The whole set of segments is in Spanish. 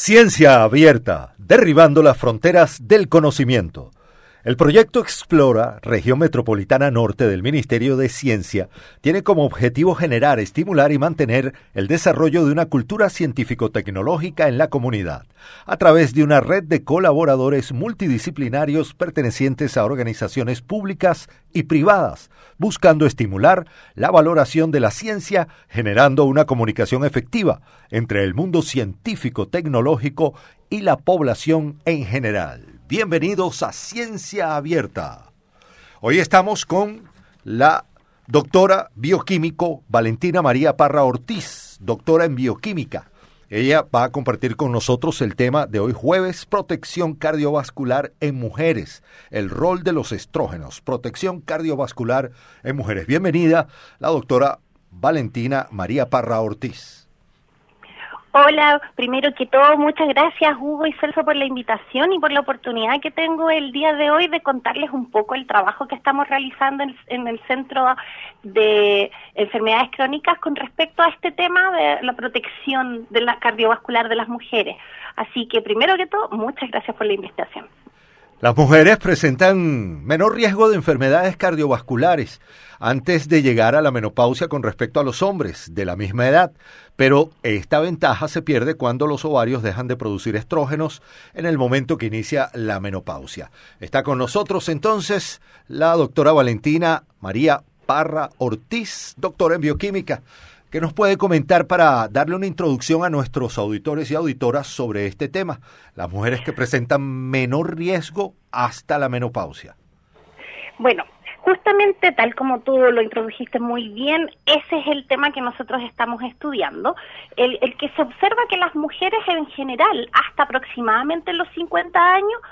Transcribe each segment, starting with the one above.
Ciencia abierta, derribando las fronteras del conocimiento. El proyecto Explora, región metropolitana norte del Ministerio de Ciencia, tiene como objetivo generar, estimular y mantener el desarrollo de una cultura científico-tecnológica en la comunidad, a través de una red de colaboradores multidisciplinarios pertenecientes a organizaciones públicas y privadas, buscando estimular la valoración de la ciencia, generando una comunicación efectiva entre el mundo científico-tecnológico y la población en general. Bienvenidos a Ciencia Abierta. Hoy estamos con la doctora bioquímico Valentina María Parra Ortiz, doctora en bioquímica. Ella va a compartir con nosotros el tema de hoy jueves, protección cardiovascular en mujeres, el rol de los estrógenos, protección cardiovascular en mujeres. Bienvenida, la doctora Valentina María Parra Ortiz. Hola, primero que todo, muchas gracias Hugo y Celso por la invitación y por la oportunidad que tengo el día de hoy de contarles un poco el trabajo que estamos realizando en, el Centro de Enfermedades Crónicas con respecto a este tema de la protección de la cardiovascular de las mujeres. Así que primero que todo, muchas gracias por la invitación. Las mujeres presentan menor riesgo de enfermedades cardiovasculares antes de llegar a la menopausia con respecto a los hombres de la misma edad, pero esta ventaja se pierde cuando los ovarios dejan de producir estrógenos en el momento que inicia la menopausia. Está con nosotros entonces la doctora Valentina María Parra Ortiz, doctora en bioquímica. ¿Qué nos puede comentar para darle una introducción a nuestros auditores y auditoras sobre este tema? Las mujeres que presentan menor riesgo hasta la menopausia. Bueno, justamente tal como tú lo introdujiste muy bien, ese es el tema que nosotros estamos estudiando, el, el que se observa que las mujeres en general, hasta aproximadamente los 50 años,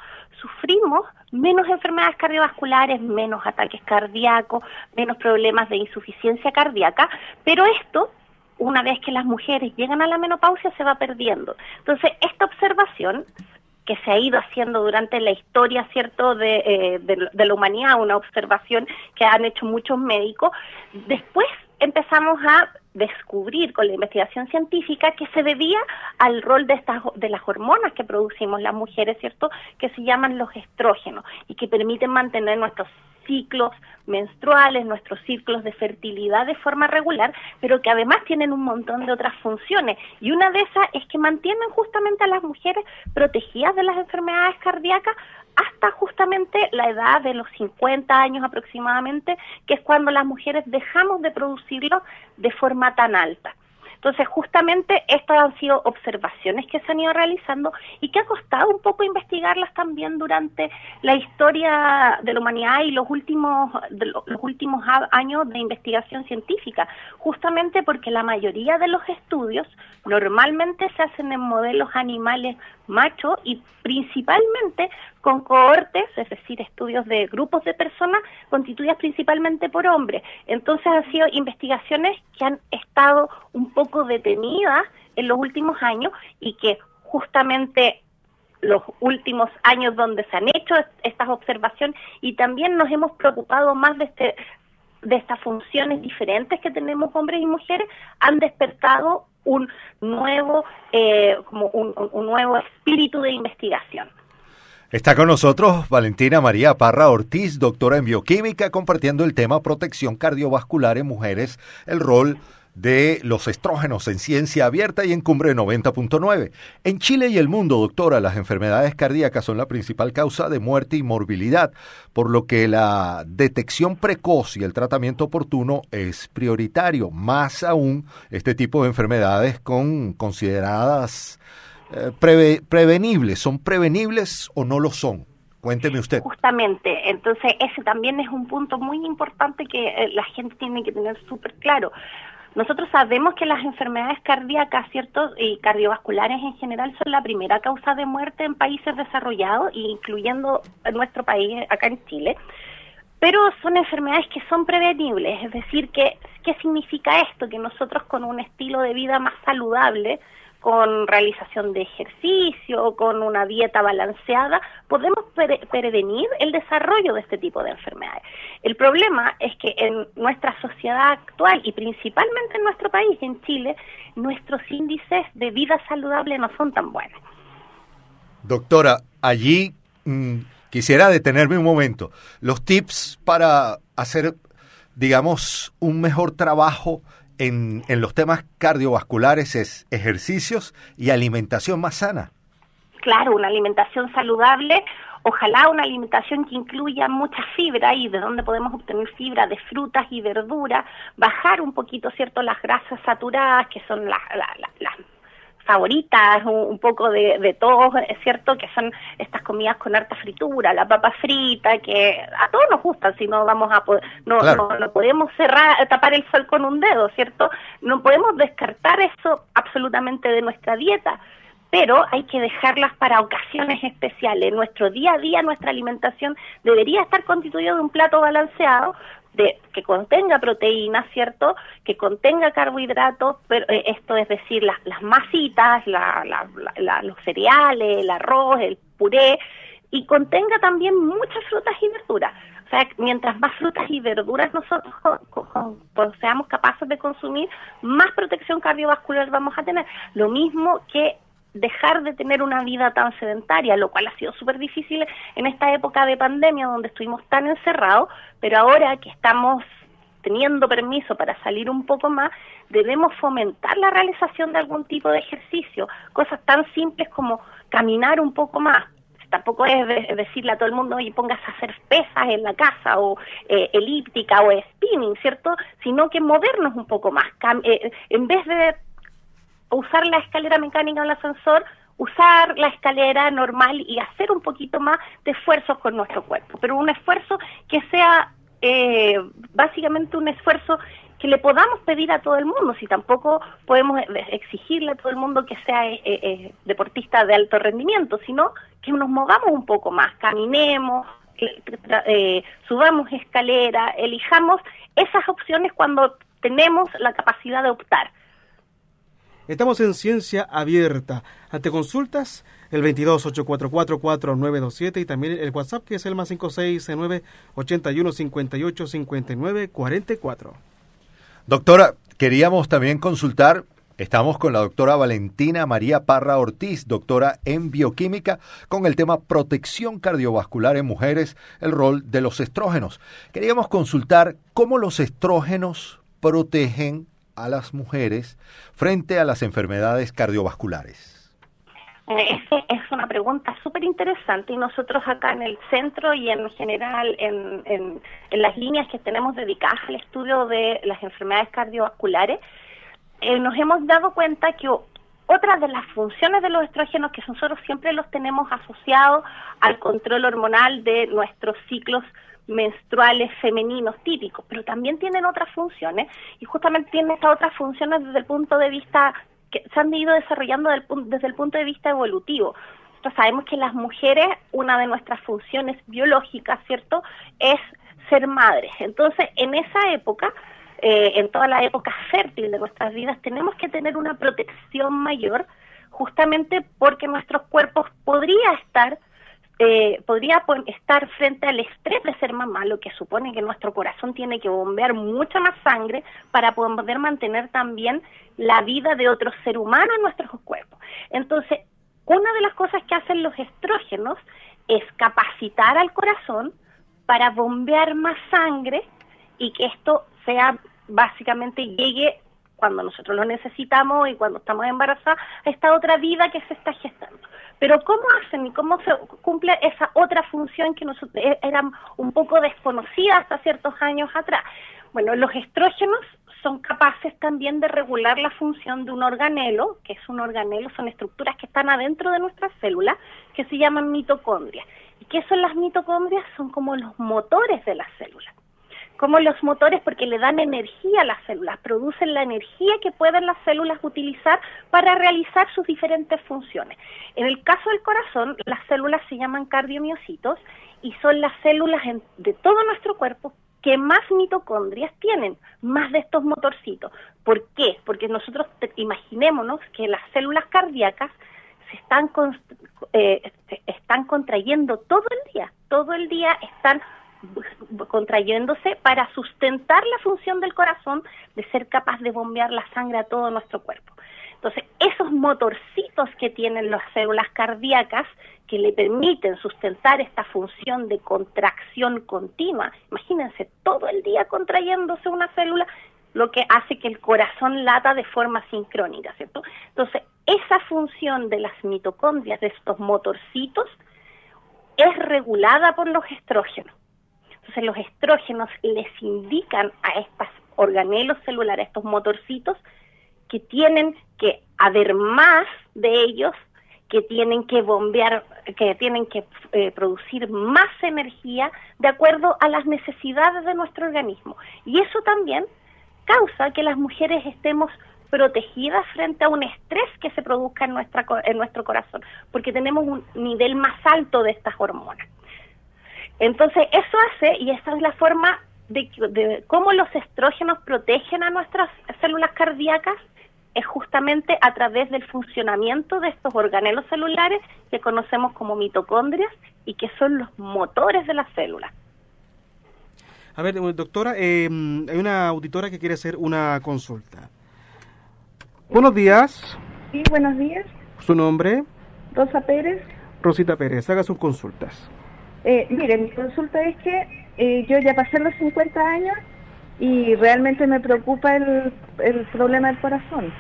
sufrimos menos enfermedades cardiovasculares, menos ataques cardíacos, menos problemas de insuficiencia cardíaca, pero esto una vez que las mujeres llegan a la menopausia se va perdiendo. Entonces, esta observación que se ha ido haciendo durante la historia, ¿cierto?, de, eh, de, la humanidad, una observación que han hecho muchos médicos, después empezamos a descubrir con la investigación científica que se debía al rol de estas de las hormonas que producimos las mujeres, ¿cierto? Que se llaman los estrógenos y que permiten mantener nuestros ciclos menstruales, nuestros ciclos de fertilidad de forma regular, pero que además tienen un montón de otras funciones. Y una de esas es que mantienen justamente a las mujeres protegidas de las enfermedades cardíacas hasta justamente la edad de los 50 años aproximadamente, que es cuando las mujeres dejamos de producirlo de forma tan alta. Entonces, justamente estas han sido observaciones que se han ido realizando y que ha costado un poco investigarlas también durante la historia de la humanidad y los últimos, los últimos años de investigación científica, justamente porque la mayoría de los estudios normalmente se hacen en modelos animales machos y principalmente con cohortes, es decir, estudios de grupos de personas constituidas principalmente por hombres. Entonces han sido investigaciones que han estado un poco detenidas en los últimos años y que justamente los últimos años donde se han hecho estas observaciones y también nos hemos preocupado más de este de estas funciones diferentes que tenemos hombres y mujeres han despertado un nuevo eh, como un nuevo espíritu de investigación. Está con nosotros Valentina María Parra Ortiz, doctora en bioquímica, compartiendo el tema protección cardiovascular en mujeres, el rol de los estrógenos en ciencia abierta y en cumbre 90.9. En Chile y el mundo, doctora, las enfermedades cardíacas son la principal causa de muerte y morbilidad, por lo que la detección precoz y el tratamiento oportuno es prioritario, más aún este tipo de enfermedades con consideradas eh, prevenibles? ¿Son prevenibles o no lo son? Cuénteme usted. Justamente, entonces ese también es un punto muy importante que eh, la gente tiene que tener súper claro. Nosotros sabemos que las enfermedades cardíacas, ¿cierto? Y cardiovasculares en general son la primera causa de muerte en países desarrollados, incluyendo nuestro país, acá en Chile. Pero son enfermedades que son prevenibles, es decir, que, ¿qué significa esto? Que nosotros con un estilo de vida más saludable, con realización de ejercicio, con una dieta balanceada, podemos prevenir el desarrollo de este tipo de enfermedades. El problema es que en nuestra sociedad actual y principalmente en nuestro país, en Chile, nuestros índices de vida saludable no son tan buenos. Doctora, allí mm, quisiera detenerme un momento. Los tips para hacer, digamos, un mejor trabajo en, en los temas cardiovasculares es ejercicios y alimentación más sana. Claro, una alimentación saludable, ojalá una alimentación que incluya mucha fibra y de donde podemos obtener fibra de frutas y verduras, bajar un poquito, ¿cierto?, las grasas saturadas, que son las, las, favoritas, un, poco de, de todos, es cierto que son estas comidas con harta fritura, la papa frita, que a todos nos gustan, si no vamos a no, no, podemos cerrar, tapar el sol con un dedo, ¿cierto? No podemos descartar eso absolutamente de nuestra dieta, pero hay que dejarlas para ocasiones especiales. Nuestro día a día, nuestra alimentación debería estar constituido de un plato balanceado de, que contenga proteínas, ¿cierto? Que contenga carbohidratos, pero eh, esto es decir, las, las masitas, la, la, los cereales, el arroz, el puré, y contenga también muchas frutas y verduras. O sea, mientras más frutas y verduras nosotros seamos capaces de consumir, más protección cardiovascular vamos a tener. Lo mismo que dejar de tener una vida tan sedentaria, lo cual ha sido súper difícil en esta época de pandemia donde estuvimos tan encerrados, pero ahora que estamos teniendo permiso para salir un poco más, debemos fomentar la realización de algún tipo de ejercicio, cosas tan simples como caminar un poco más. Tampoco es decirle a todo el mundo, y póngase a hacer pesas en la casa o eh, elíptica o spinning, ¿cierto? Sino que movernos un poco más. Eh, en vez de usar la escalera mecánica en el ascensor, usar la escalera normal y hacer un poquito más de esfuerzos con nuestro cuerpo, pero un esfuerzo que sea eh, básicamente un esfuerzo que le podamos pedir a todo el mundo, si tampoco podemos exigirle a todo el mundo que sea eh, eh, deportista de alto rendimiento, sino que nos movamos un poco más, caminemos, subamos escalera, elijamos esas opciones cuando tenemos la capacidad de optar. Estamos en Ciencia Abierta. Ante consultas, el 22-844-4927 y también el WhatsApp que es el más 569-8158-5944. Doctora, queríamos también consultar, estamos con la doctora Valentina María Parra Ortiz, doctora en bioquímica, con el tema protección cardiovascular en mujeres, el rol de los estrógenos. Queríamos consultar cómo los estrógenos protegen a las mujeres frente a las enfermedades cardiovasculares? Es una pregunta súper interesante y nosotros acá en el centro y en general en, en, las líneas que tenemos dedicadas al estudio de las enfermedades cardiovasculares, eh, nos hemos dado cuenta que otra de las funciones de los estrógenos que nosotros siempre los tenemos asociados al control hormonal de nuestros ciclos menstruales femeninos típicos, pero también tienen otras funciones y justamente tienen estas otras funciones desde el punto de vista que se han ido desarrollando desde el punto de vista evolutivo. Sabemos que las mujeres, una de nuestras funciones biológicas, ¿cierto?, es ser madres. Entonces, en esa época, eh, en toda la época fértil de nuestras vidas, tenemos que tener una protección mayor justamente porque nuestros cuerpos podría estar eh, podría estar frente al estrés de ser mamá, lo que supone que nuestro corazón tiene que bombear mucha más sangre para poder mantener también la vida de otro ser humano en nuestros cuerpos. Entonces, una de las cosas que hacen los estrógenos es capacitar al corazón para bombear más sangre y que esto sea básicamente llegue cuando nosotros lo necesitamos y cuando estamos embarazadas a esta otra vida que se está gestando. Pero ¿cómo hacen y cómo se cumple esa otra función que e-, era un poco desconocida hasta ciertos años atrás? Bueno, los estrógenos son capaces también de regular la función de un organelo, que es un organelo, son estructuras que están adentro de nuestras células, que se llaman mitocondrias. ¿Y qué son las mitocondrias? Son como los motores de las células como los motores porque le dan energía a las células, producen la energía que pueden las células utilizar para realizar sus diferentes funciones. En el caso del corazón, las células se llaman cardiomiocitos y son las células de todo nuestro cuerpo que más mitocondrias tienen, más de estos motorcitos. ¿Por qué? Porque nosotros imaginémonos que las células cardíacas se están, eh, están contrayendo todo el día, todo el día están contrayéndose para sustentar la función del corazón de ser capaz de bombear la sangre a todo nuestro cuerpo. Entonces, esos motorcitos que tienen las células cardíacas que le permiten sustentar esta función de contracción continua, imagínense todo el día contrayéndose una célula, lo que hace que el corazón lata de forma sincrónica, ¿cierto? Entonces, esa función de las mitocondrias, de estos motorcitos, es regulada por los estrógenos. Los estrógenos les indican a estos organelos celulares, estos motorcitos, que tienen que haber más de ellos, que tienen que bombear, que tienen que eh, producir más energía de acuerdo a las necesidades de nuestro organismo. Y eso también causa que las mujeres estemos protegidas frente a un estrés que se produzca en, nuestra, en nuestro corazón, porque tenemos un nivel más alto de estas hormonas. Entonces, eso hace, y esa es la forma de, de cómo los estrógenos protegen a nuestras células cardíacas, es justamente a través del funcionamiento de estos organelos celulares que conocemos como mitocondrias y que son los motores de las células. A ver, doctora, eh, hay una auditora que quiere hacer una consulta. Buenos días. Sí, buenos días. ¿Su nombre? Rosa Pérez. Rosita Pérez, haga sus consultas. Eh, mire, mi consulta es que eh, yo ya pasé los 50 años y realmente me preocupa el, el problema del corazón.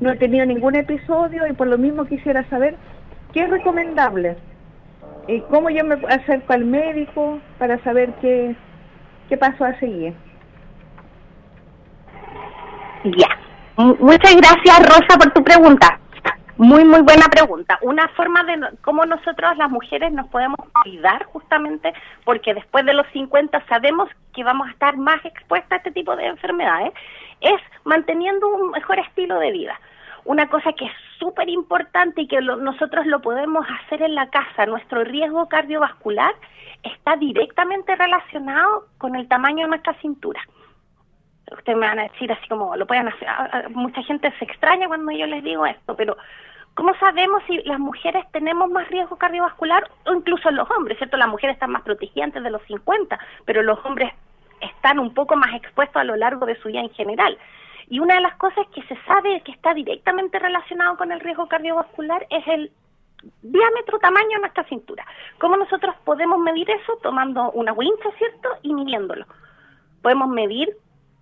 No he tenido ningún episodio y por lo mismo quisiera saber qué es recomendable y cómo yo me acerco al médico para saber qué, ¿Qué paso a seguir? Ya. Muchas gracias, Rosa, por tu pregunta. Muy, muy buena pregunta. Una forma de cómo nosotros las mujeres nos podemos cuidar justamente porque después de los 50 sabemos que vamos a estar más expuestas a este tipo de enfermedades, es manteniendo un mejor estilo de vida. Una cosa que es súper importante y que nosotros lo podemos hacer en la casa, nuestro riesgo cardiovascular está directamente relacionado con el tamaño de nuestra cintura. Ustedes me van a decir así como lo pueden hacer. Ah, ah, mucha gente se extraña cuando yo les digo esto, pero ¿cómo sabemos si las mujeres tenemos más riesgo cardiovascular o incluso los hombres? ¿Cierto? Las mujeres están más protegidas antes de los 50, pero los hombres están un poco más expuestos a lo largo de su vida en general. Y una de las cosas que se sabe que está directamente relacionado con el riesgo cardiovascular es el diámetro, tamaño de nuestra cintura. ¿Cómo nosotros podemos medir eso? Tomando una wincha, ¿cierto? Y midiéndolo. Podemos medir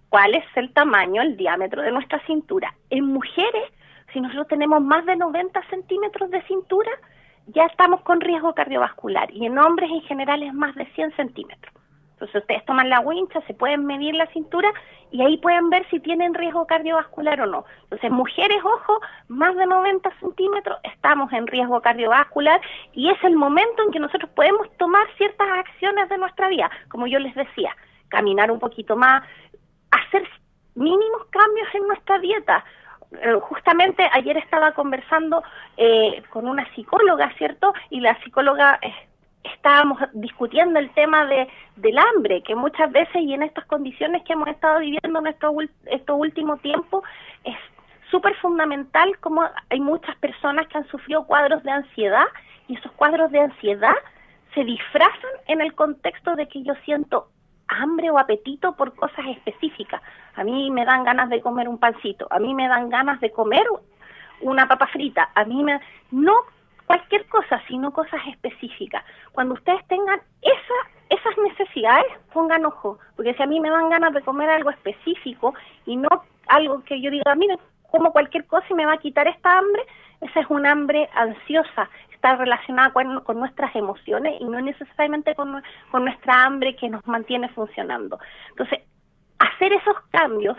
cuál es el tamaño, el diámetro de nuestra cintura. En mujeres, si nosotros tenemos más de 90 centímetros de cintura, ya estamos con riesgo cardiovascular. Y en hombres en general es más de 100 centímetros. Entonces ustedes toman la wincha, se pueden medir la cintura y ahí pueden ver si tienen riesgo cardiovascular o no. Entonces, mujeres, ojo, más de 90 centímetros, estamos en riesgo cardiovascular y es el momento en que nosotros podemos tomar ciertas acciones de nuestra vida, como yo les decía, caminar un poquito más, hacer mínimos cambios en nuestra dieta. Eh, justamente ayer estaba conversando eh, con una psicóloga, ¿cierto? Y la psicóloga estábamos discutiendo el tema de, del hambre, que muchas veces y en estas condiciones que hemos estado viviendo en estos, estos últimos tiempos es súper fundamental como hay muchas personas que han sufrido cuadros de ansiedad y esos cuadros de ansiedad se disfrazan en el contexto de que yo siento hambre o apetito por cosas específicas. A mí me dan ganas de comer un pancito, a mí me dan ganas de comer una papa frita, a mí me no cualquier cosa, sino cosas específicas. Cuando ustedes tengan esa, esas necesidades, pongan ojo, porque si a mí me dan ganas de comer algo específico y no algo que yo diga, mire, como cualquier cosa y me va a quitar esta hambre, esa es un hambre ansiosa, está relacionada con, con nuestras emociones y no necesariamente con, con nuestra hambre que nos mantiene funcionando. Entonces, hacer esos cambios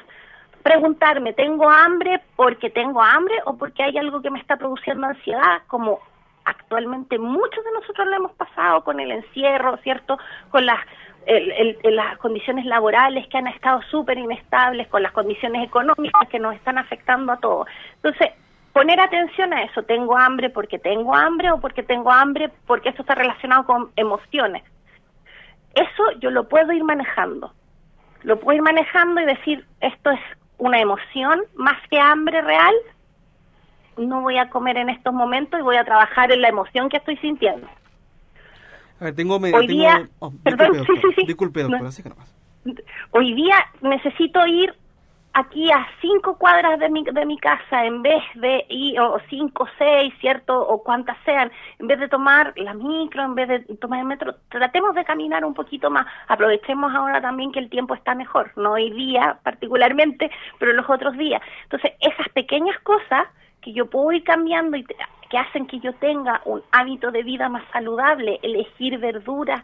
preguntarme, ¿tengo hambre porque tengo hambre o porque hay algo que me está produciendo ansiedad? Como actualmente muchos de nosotros lo hemos pasado con el encierro, ¿cierto? Con las, las condiciones laborales que han estado súper inestables, con las condiciones económicas que nos están afectando a todos. Entonces, poner atención a eso, tengo hambre porque tengo hambre o porque tengo hambre porque eso está relacionado con emociones. Eso yo lo puedo ir manejando. Lo puedo ir manejando y decir, esto es una emoción más que hambre real, no voy a comer en estos momentos y voy a trabajar en la emoción que estoy sintiendo. A ver, tengo... Hoy día... Oh, perdón, sí, sí, sí. Disculpe, doctora, así que Hoy día necesito ir aquí a cinco cuadras de mi, de mi casa, en vez de ir, o cinco, seis, ¿cierto? O cuantas sean, en vez de tomar la micro, en vez de tomar el metro, tratemos de caminar un poquito más. Aprovechemos ahora también que el tiempo está mejor, no hoy día particularmente, pero los otros días. Entonces, esas pequeñas cosas que yo puedo ir cambiando y que hacen que yo tenga un hábito de vida más saludable, elegir verduras,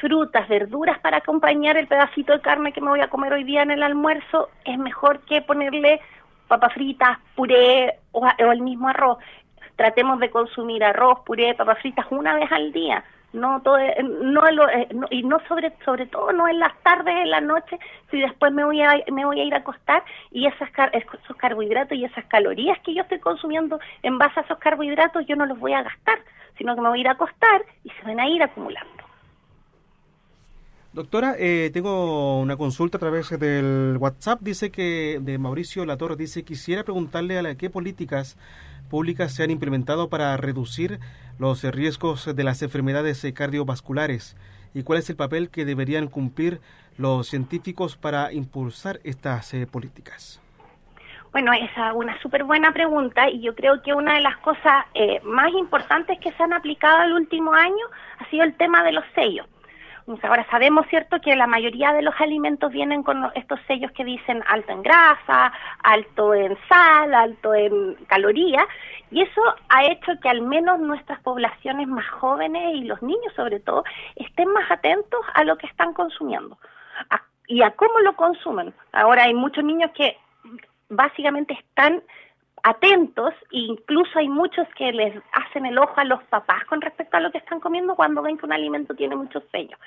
frutas, verduras para acompañar el pedacito de carne que me voy a comer hoy día en el almuerzo, es mejor que ponerle papas fritas, puré o, el mismo arroz. Tratemos de consumir arroz, puré, papas fritas una vez al día. No todo, eh, no, eh, no, y no sobre sobre todo no en las tardes, en la noche, si después me voy a me voy a ir a acostar y esas esos carbohidratos y esas calorías que yo estoy consumiendo en base a esos carbohidratos yo no los voy a gastar, sino que me voy a ir a acostar y se van a ir acumulando. Doctora, eh, tengo una consulta a través del WhatsApp. Dice que de Mauricio Latorre dice quisiera preguntarle a la, qué políticas públicas se han implementado para reducir los riesgos de las enfermedades cardiovasculares y cuál es el papel que deberían cumplir los científicos para impulsar estas eh, políticas. Bueno, es una súper buena pregunta y yo creo que una de las cosas eh, más importantes que se han aplicado el último año ha sido el tema de los sellos Ahora sabemos, ¿cierto?, que la mayoría de los alimentos vienen con estos sellos que dicen alto en grasa, alto en sal, alto en calorías, y eso ha hecho que al menos nuestras poblaciones más jóvenes y los niños sobre todo estén más atentos a lo que están consumiendo y a cómo lo consumen. Ahora hay muchos niños que básicamente están atentos e incluso hay muchos que les hacen el ojo a los papás con respecto a lo que están comiendo cuando ven que un alimento tiene muchos sellos.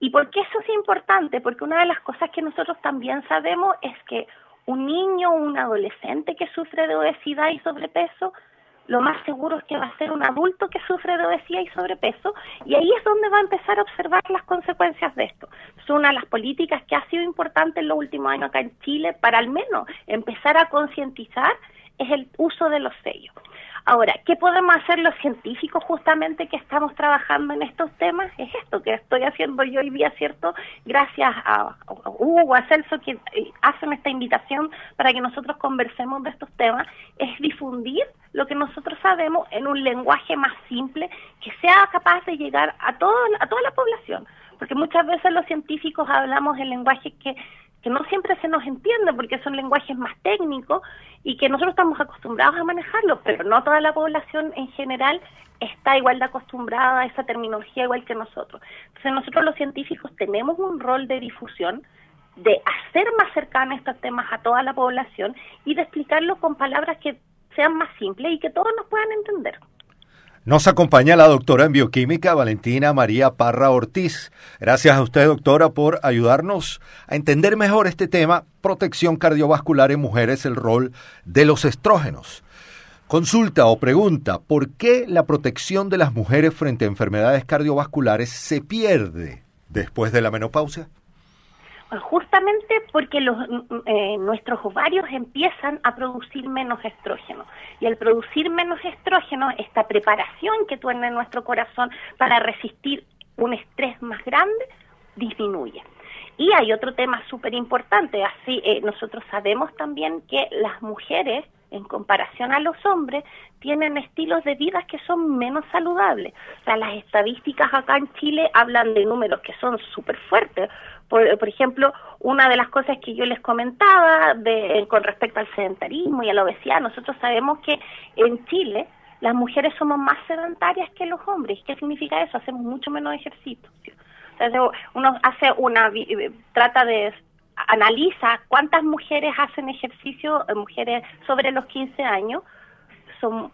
¿Y por qué eso es importante? Porque una de las cosas que nosotros también sabemos es que un niño o un adolescente que sufre de obesidad y sobrepeso, lo más seguro es que va a ser un adulto que sufre de obesidad y sobrepeso, y ahí es donde va a empezar a observar las consecuencias de esto. Es una de las políticas que ha sido importante en los últimos años acá en Chile para al menos empezar a concientizar es el uso de los sellos. Ahora, ¿qué podemos hacer los científicos justamente que estamos trabajando en estos temas? Es esto que estoy haciendo yo hoy día, ¿cierto? Gracias a, Hugo, a Celso, que eh, hacen esta invitación para que nosotros conversemos de estos temas, es difundir lo que nosotros sabemos en un lenguaje más simple que sea capaz de llegar a, todo, a toda la población. Porque muchas veces los científicos hablamos en lenguajes que que no siempre se nos entiende porque son lenguajes más técnicos y que nosotros estamos acostumbrados a manejarlos, pero no toda la población en general está igual de acostumbrada a esa terminología igual que nosotros. Entonces nosotros los científicos tenemos un rol de difusión, de hacer más cercanos estos temas a toda la población y de explicarlo con palabras que sean más simples y que todos nos puedan entender. Nos acompaña la doctora en bioquímica Valentina María Parra Ortiz. Gracias a usted, doctora, por ayudarnos a entender mejor este tema, protección cardiovascular en mujeres, el rol de los estrógenos. Consulta o pregunta, ¿por qué la protección de las mujeres frente a enfermedades cardiovasculares se pierde después de la menopausia? Justamente porque los, mm, eh, nuestros ovarios empiezan a producir menos estrógeno. Y al producir menos estrógeno, esta preparación que tiene nuestro corazón para resistir un estrés más grande disminuye. Y hay otro tema súper importante, así eh, nosotros sabemos también que las mujeres en comparación a los hombres, tienen estilos de vida que son menos saludables. O sea, las estadísticas acá en Chile hablan de números que son súper fuertes. Por, ejemplo, una de las cosas que yo les comentaba de, con respecto al sedentarismo y a la obesidad, nosotros sabemos que en Chile las mujeres somos más sedentarias que los hombres. ¿Qué significa eso? Hacemos mucho menos ejercicio. Sea, uno hace una, trata de analiza cuántas mujeres hacen ejercicio, eh, mujeres sobre los 15 años, son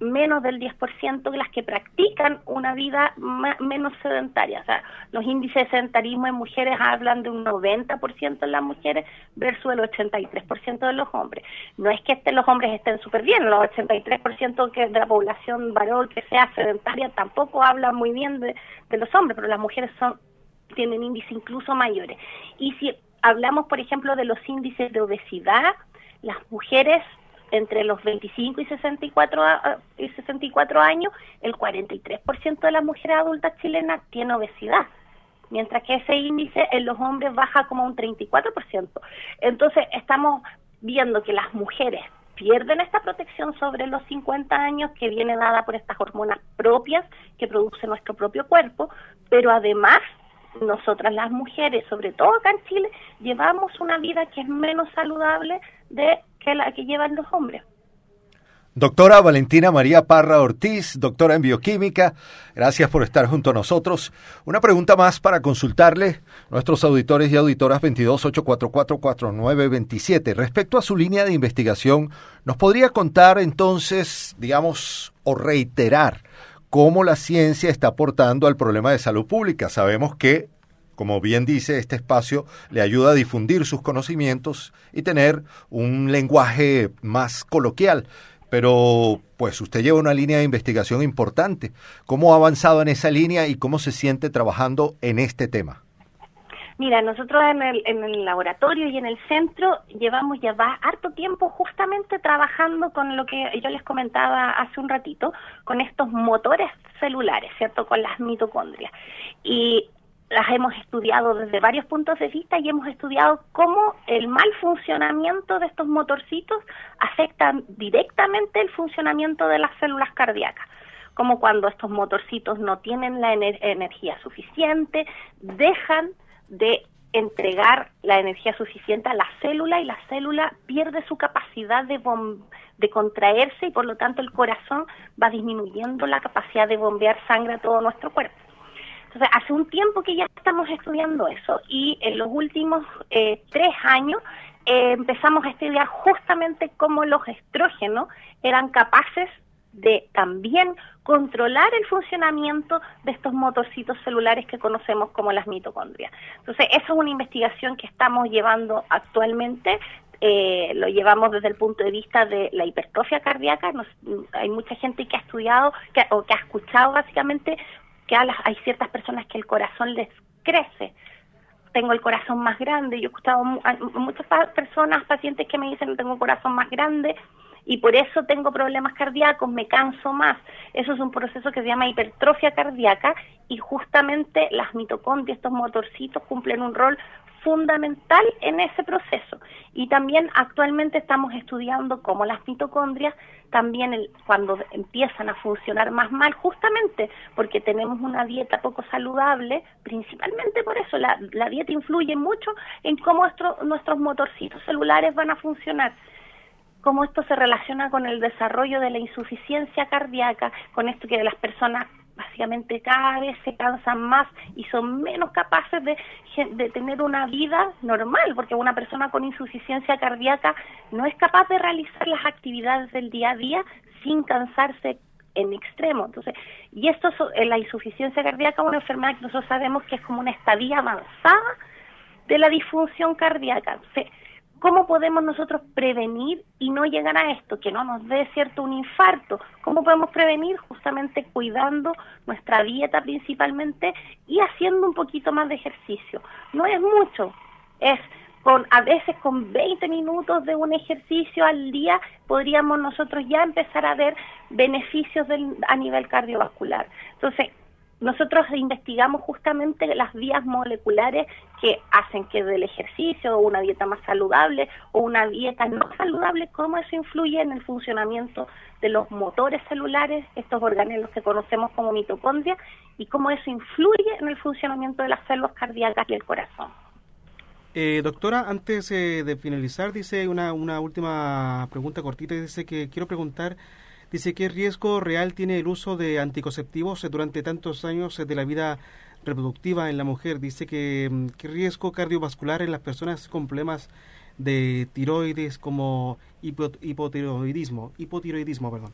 menos del 10% de las que practican una vida menos sedentaria. O sea, los índices de sedentarismo en mujeres hablan de un 90% en las mujeres versus el 83% de los hombres. No es que este, los hombres estén súper bien, los 83% que de la población varón que sea sedentaria tampoco habla muy bien de, de los hombres, pero las mujeres son tienen índices incluso mayores. Y si hablamos, por ejemplo, de los índices de obesidad, las mujeres entre los 25 y 64, y 64 años, el 43% de las mujeres adultas chilenas tiene obesidad. mientras que ese índice en los hombres baja como un 34%. Entonces, estamos viendo que las mujeres pierden esta protección sobre los 50 años que viene dada por estas hormonas propias que produce nuestro propio cuerpo, pero además nosotras las mujeres, sobre todo acá en Chile, llevamos una vida que es menos saludable de que la que llevan los hombres. Doctora Valentina María Parra Ortiz, doctora en bioquímica, gracias por estar junto a nosotros. Una pregunta más para consultarle nuestros auditores y auditoras 228444927. Respecto a su línea de investigación, ¿nos podría contar entonces, digamos, o reiterar cómo la ciencia está aportando al problema de salud pública? Sabemos que como bien dice, este espacio le ayuda a difundir sus conocimientos y tener un lenguaje más coloquial pero pues usted lleva una línea de investigación importante. ¿Cómo ha avanzado en esa línea y cómo se siente trabajando en este tema? Mira, nosotros en el, en el laboratorio y en el centro llevamos ya va harto tiempo justamente trabajando con lo que yo les comentaba hace un ratito, con estos motores celulares, ¿cierto? Con las mitocondrias. Y las hemos estudiado desde varios puntos de vista y hemos estudiado cómo el mal funcionamiento de estos motorcitos afecta directamente el funcionamiento de las células cardíacas como cuando estos motorcitos no tienen la energía suficiente, dejan de entregar la energía suficiente a la célula y la célula pierde su capacidad de, de contraerse y por lo tanto el corazón va disminuyendo la capacidad de bombear sangre a todo nuestro cuerpo. Entonces, hace un tiempo que ya estamos estudiando eso y en los últimos eh, tres años eh, empezamos a estudiar justamente cómo los estrógenos eran capaces de también controlar el funcionamiento de estos motorcitos celulares que conocemos como las mitocondrias. Entonces, esa es una investigación que estamos llevando actualmente. Eh, lo llevamos desde el punto de vista de la hipertrofia cardíaca. hay mucha gente que ha estudiado que, o que ha escuchado básicamente que hay ciertas personas que el corazón les crece. Tengo el corazón más grande. Yo he escuchado muchas personas, pacientes que me dicen tengo el corazón más grande y por eso tengo problemas cardíacos, me canso más. Eso es un proceso que se llama hipertrofia cardíaca y justamente las mitocondrias, estos motorcitos, cumplen un rol fundamental en ese proceso. Y también actualmente estamos estudiando cómo las mitocondrias también cuando empiezan a funcionar más mal, justamente porque tenemos una dieta poco saludable, principalmente por eso la, dieta influye mucho en cómo nuestros motorcitos celulares van a funcionar cómo esto se relaciona con el desarrollo de la insuficiencia cardíaca, con esto que las personas básicamente cada vez se cansan más y son menos capaces de, tener una vida normal, porque una persona con insuficiencia cardíaca no es capaz de realizar las actividades del día a día sin cansarse en extremo. Entonces, y esto es la insuficiencia cardíaca, una enfermedad que nosotros sabemos que es como una estadía avanzada de la disfunción cardíaca. ¿Cómo podemos nosotros prevenir y no llegar a esto, que no nos dé cierto un infarto? ¿Cómo podemos prevenir? Justamente cuidando nuestra dieta principalmente y haciendo un poquito más de ejercicio. No es mucho, es con a veces con 20 minutos de un ejercicio al día podríamos nosotros ya empezar a ver beneficios a nivel cardiovascular. Entonces, nosotros investigamos justamente las vías moleculares que hacen que del ejercicio una dieta más saludable o una dieta no saludable, cómo eso influye en el funcionamiento de los motores celulares, estos organelos que conocemos como mitocondria, y cómo eso influye en el funcionamiento de las células cardíacas y el corazón. Eh, doctora, antes eh, de finalizar, dice una, una última pregunta cortita, dice que quiero preguntar Dice, ¿qué riesgo real tiene el uso de anticonceptivos durante tantos años de la vida reproductiva en la mujer? Dice que mm, qué riesgo cardiovascular en las personas con problemas de tiroides como hipotiroidismo, hipotiroidismo, perdón.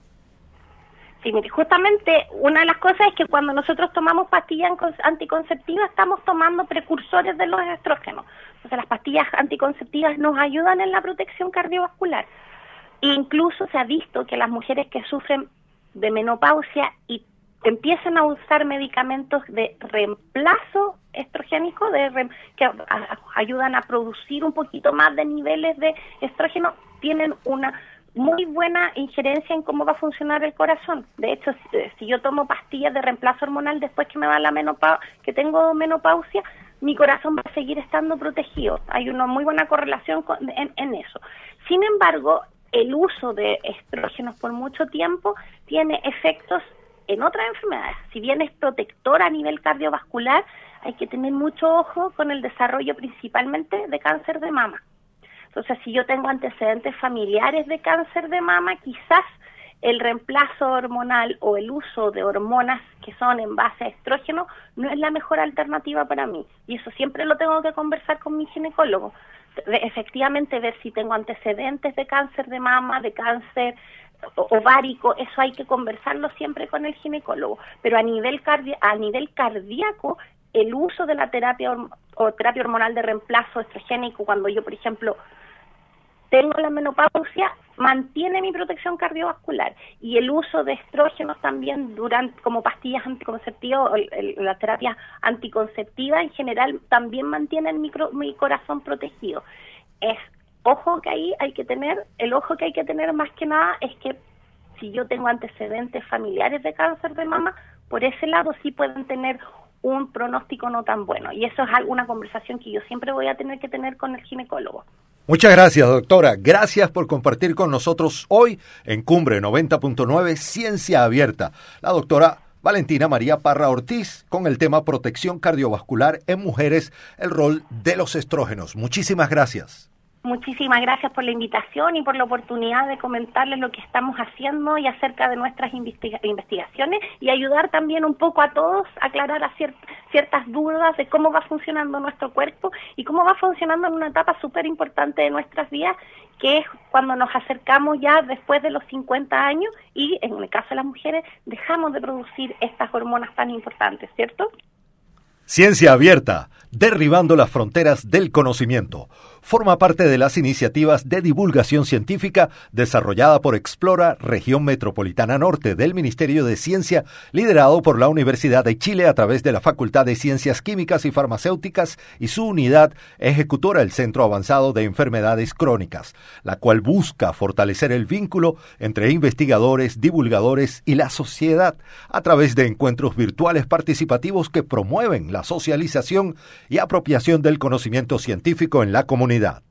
Sí, justamente una de las cosas es que cuando nosotros tomamos pastillas anticonceptivas estamos tomando precursores de los estrógenos. Entonces las pastillas anticonceptivas nos ayudan en la protección cardiovascular. Incluso se ha visto que las mujeres que sufren de menopausia y empiezan a usar medicamentos de reemplazo estrogénico de que ayudan a producir un poquito más de niveles de estrógeno, tienen una muy buena injerencia en cómo va a funcionar el corazón. De hecho, si, yo tomo pastillas de reemplazo hormonal después que me va la menopausia, que tengo menopausia, mi corazón va a seguir estando protegido. Hay una muy buena correlación en, eso. Sin embargo, el uso de estrógenos por mucho tiempo tiene efectos en otras enfermedades. Si bien es protector a nivel cardiovascular, hay que tener mucho ojo con el desarrollo principalmente de cáncer de mama. Entonces, si yo tengo antecedentes familiares de cáncer de mama, quizás el reemplazo hormonal o el uso de hormonas que son en base a estrógeno no es la mejor alternativa para mí. Y eso siempre lo tengo que conversar con mi ginecólogo. Efectivamente, ver si tengo antecedentes de cáncer de mama, de cáncer ovárico, eso hay que conversarlo siempre con el ginecólogo. Pero a nivel, a nivel cardíaco, el uso de la terapia o terapia hormonal de reemplazo estrogénico, cuando yo, por ejemplo, tengo la menopausia, mantiene mi protección cardiovascular y el uso de estrógenos también durante como pastillas anticonceptivas o la terapia anticonceptiva en general también mantiene mi, mi corazón protegido. Es ojo que ahí hay que tener, el ojo que hay que tener más que nada es que si yo tengo antecedentes familiares de cáncer de mama, por ese lado sí pueden tener un pronóstico no tan bueno. Y eso es alguna conversación que yo siempre voy a tener que tener con el ginecólogo. Muchas gracias, doctora. Gracias por compartir con nosotros hoy en Cumbre 90.9 Ciencia Abierta. La doctora Valentina María Parra Ortiz con el tema protección cardiovascular en mujeres, el rol de los estrógenos. Muchísimas gracias. Muchísimas gracias por la invitación y por la oportunidad de comentarles lo que estamos haciendo y acerca de nuestras investigaciones y ayudar también un poco a todos a aclarar ciertas dudas de cómo va funcionando nuestro cuerpo y cómo va funcionando en una etapa súper importante de nuestras vidas, que es cuando nos acercamos ya después de los 50 años y en el caso de las mujeres dejamos de producir estas hormonas tan importantes, ¿cierto? Ciencia abierta, derribando las fronteras del conocimiento. Forma parte de las iniciativas de divulgación científica desarrollada por Explora Región Metropolitana Norte del Ministerio de Ciencia, liderado por la Universidad de Chile a través de la Facultad de Ciencias Químicas y Farmacéuticas y su unidad ejecutora el Centro Avanzado de Enfermedades Crónicas, la cual busca fortalecer el vínculo entre investigadores, divulgadores y la sociedad a través de encuentros virtuales participativos que promueven la socialización y apropiación del conocimiento científico en la comunidad.